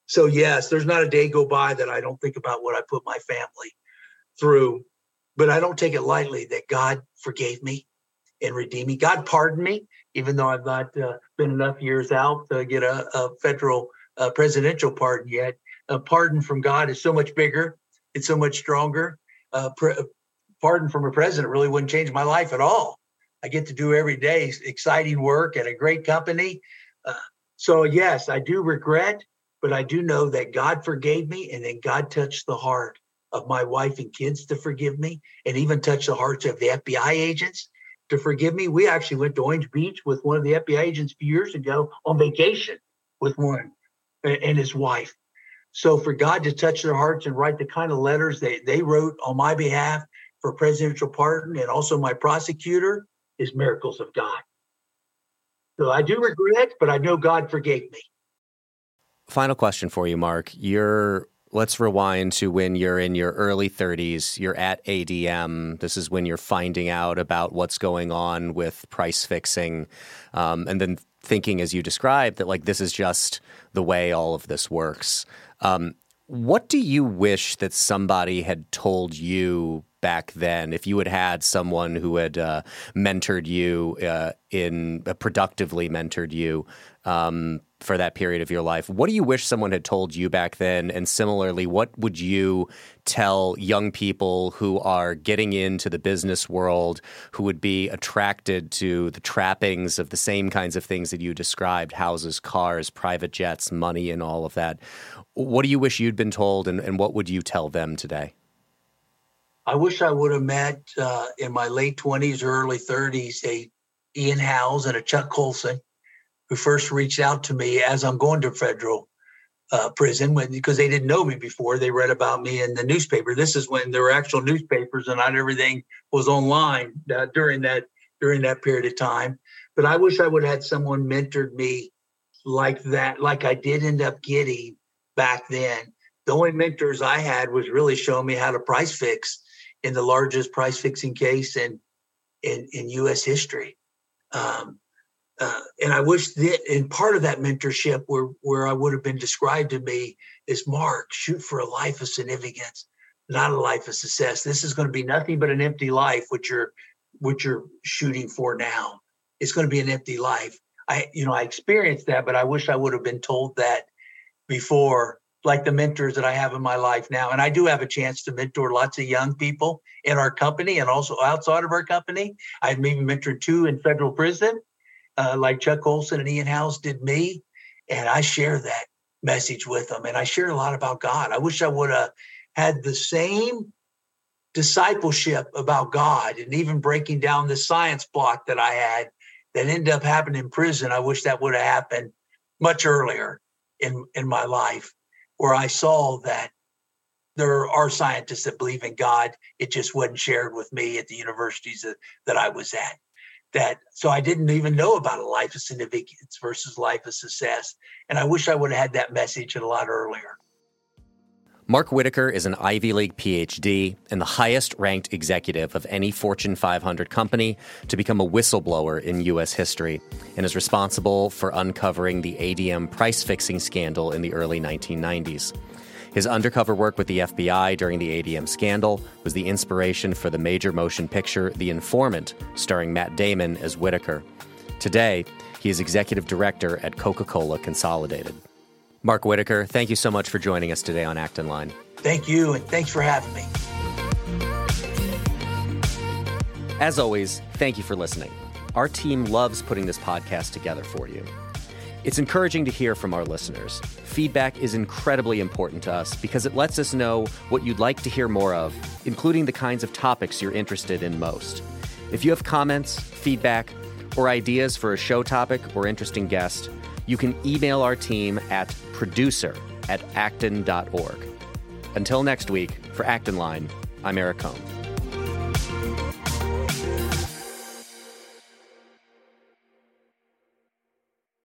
[SPEAKER 6] so, yes, there's not a day go by that I don't think about what I put my family through, but I don't take it lightly that God forgave me and redeemed me. God pardoned me, even though I've not uh, been enough years out to get a, a federal uh, presidential pardon yet. A pardon from God is so much bigger, it's so much stronger. Uh, pre- pardon from a president really wouldn't change my life at all. I get to do every day exciting work at a great company. Uh, so, yes, I do regret, but I do know that God forgave me and then God touched the heart of my wife and kids to forgive me and even touched the hearts of the FBI agents to forgive me. We actually went to Orange Beach with one of the FBI agents a few years ago on vacation with one and his wife. So for God to touch their hearts and write the kind of letters they, they wrote on my behalf for presidential pardon and also my prosecutor is miracles of God. So I do regret, but I know God forgave me.
[SPEAKER 5] Final question for you, Mark. You're let's rewind to when you're in your early 30s. You're at ADM. This is when you're finding out about what's going on with price fixing, um, and then thinking, as you described, that like this is just the way all of this works. Um, what do you wish that somebody had told you back then, if you had had someone who had uh, mentored you uh, in uh, productively mentored you um, for that period of your life, what do you wish someone had told you back then? And similarly, what would you tell young people who are getting into the business world who would be attracted to the trappings of the same kinds of things that you described houses, cars, private jets, money, and all of that? What do you wish you'd been told, and, and what would you tell them today?
[SPEAKER 6] I wish I would have met uh, in my late 20s or early 30s a Ian Howes and a Chuck Colson who first reached out to me as I'm going to federal uh, prison when because they didn't know me before. They read about me in the newspaper. This is when there were actual newspapers and not everything was online uh, during that during that period of time. But I wish I would have had someone mentored me like that, like I did end up getting back then. The only mentors I had was really showing me how to price fix in the largest price fixing case in in, in U.S. history. Um, uh, and I wish that in part of that mentorship where where I would have been described to me is Mark, shoot for a life of significance, not a life of success. This is going to be nothing but an empty life, which you're which you're shooting for now. It's going to be an empty life. I, you know, I experienced that, but I wish I would have been told that before like the mentors that I have in my life now. And I do have a chance to mentor lots of young people in our company and also outside of our company. I've maybe mentored two in federal prison, uh, like Chuck Colson and Ian Howes did me. And I share that message with them. And I share a lot about God. I wish I would have had the same discipleship about God and even breaking down the science block that I had that ended up happening in prison. I wish that would have happened much earlier in, in my life where I saw that there are scientists that believe in God. It just wasn't shared with me at the universities that, that I was at. That so I didn't even know about a life of significance versus life of success. And I wish I would have had that message a lot earlier.
[SPEAKER 5] Mark Whitacre is an Ivy League PhD and the highest ranked executive of any Fortune 500 company to become a whistleblower in U.S. history and is responsible for uncovering the ADM price fixing scandal in the early 1990s. His undercover work with the FBI during the ADM scandal was the inspiration for the major motion picture The Informant, starring Matt Damon as Whitacre. Today, he is executive director at Coca Cola Consolidated. Mark Whitacre, thank you so much for joining us today on Acton Line.
[SPEAKER 6] Thank you, and thanks for having me.
[SPEAKER 5] As always, thank you for listening. Our team loves putting this podcast together for you. It's encouraging to hear from our listeners. Feedback is incredibly important to us because it lets us know what you'd like to hear more of, including the kinds of topics you're interested in most. If you have comments, feedback, or ideas for a show topic or interesting guest, you can email our team at producer at acton.org. Until next week, for Acton Line, I'm Eric Kohn.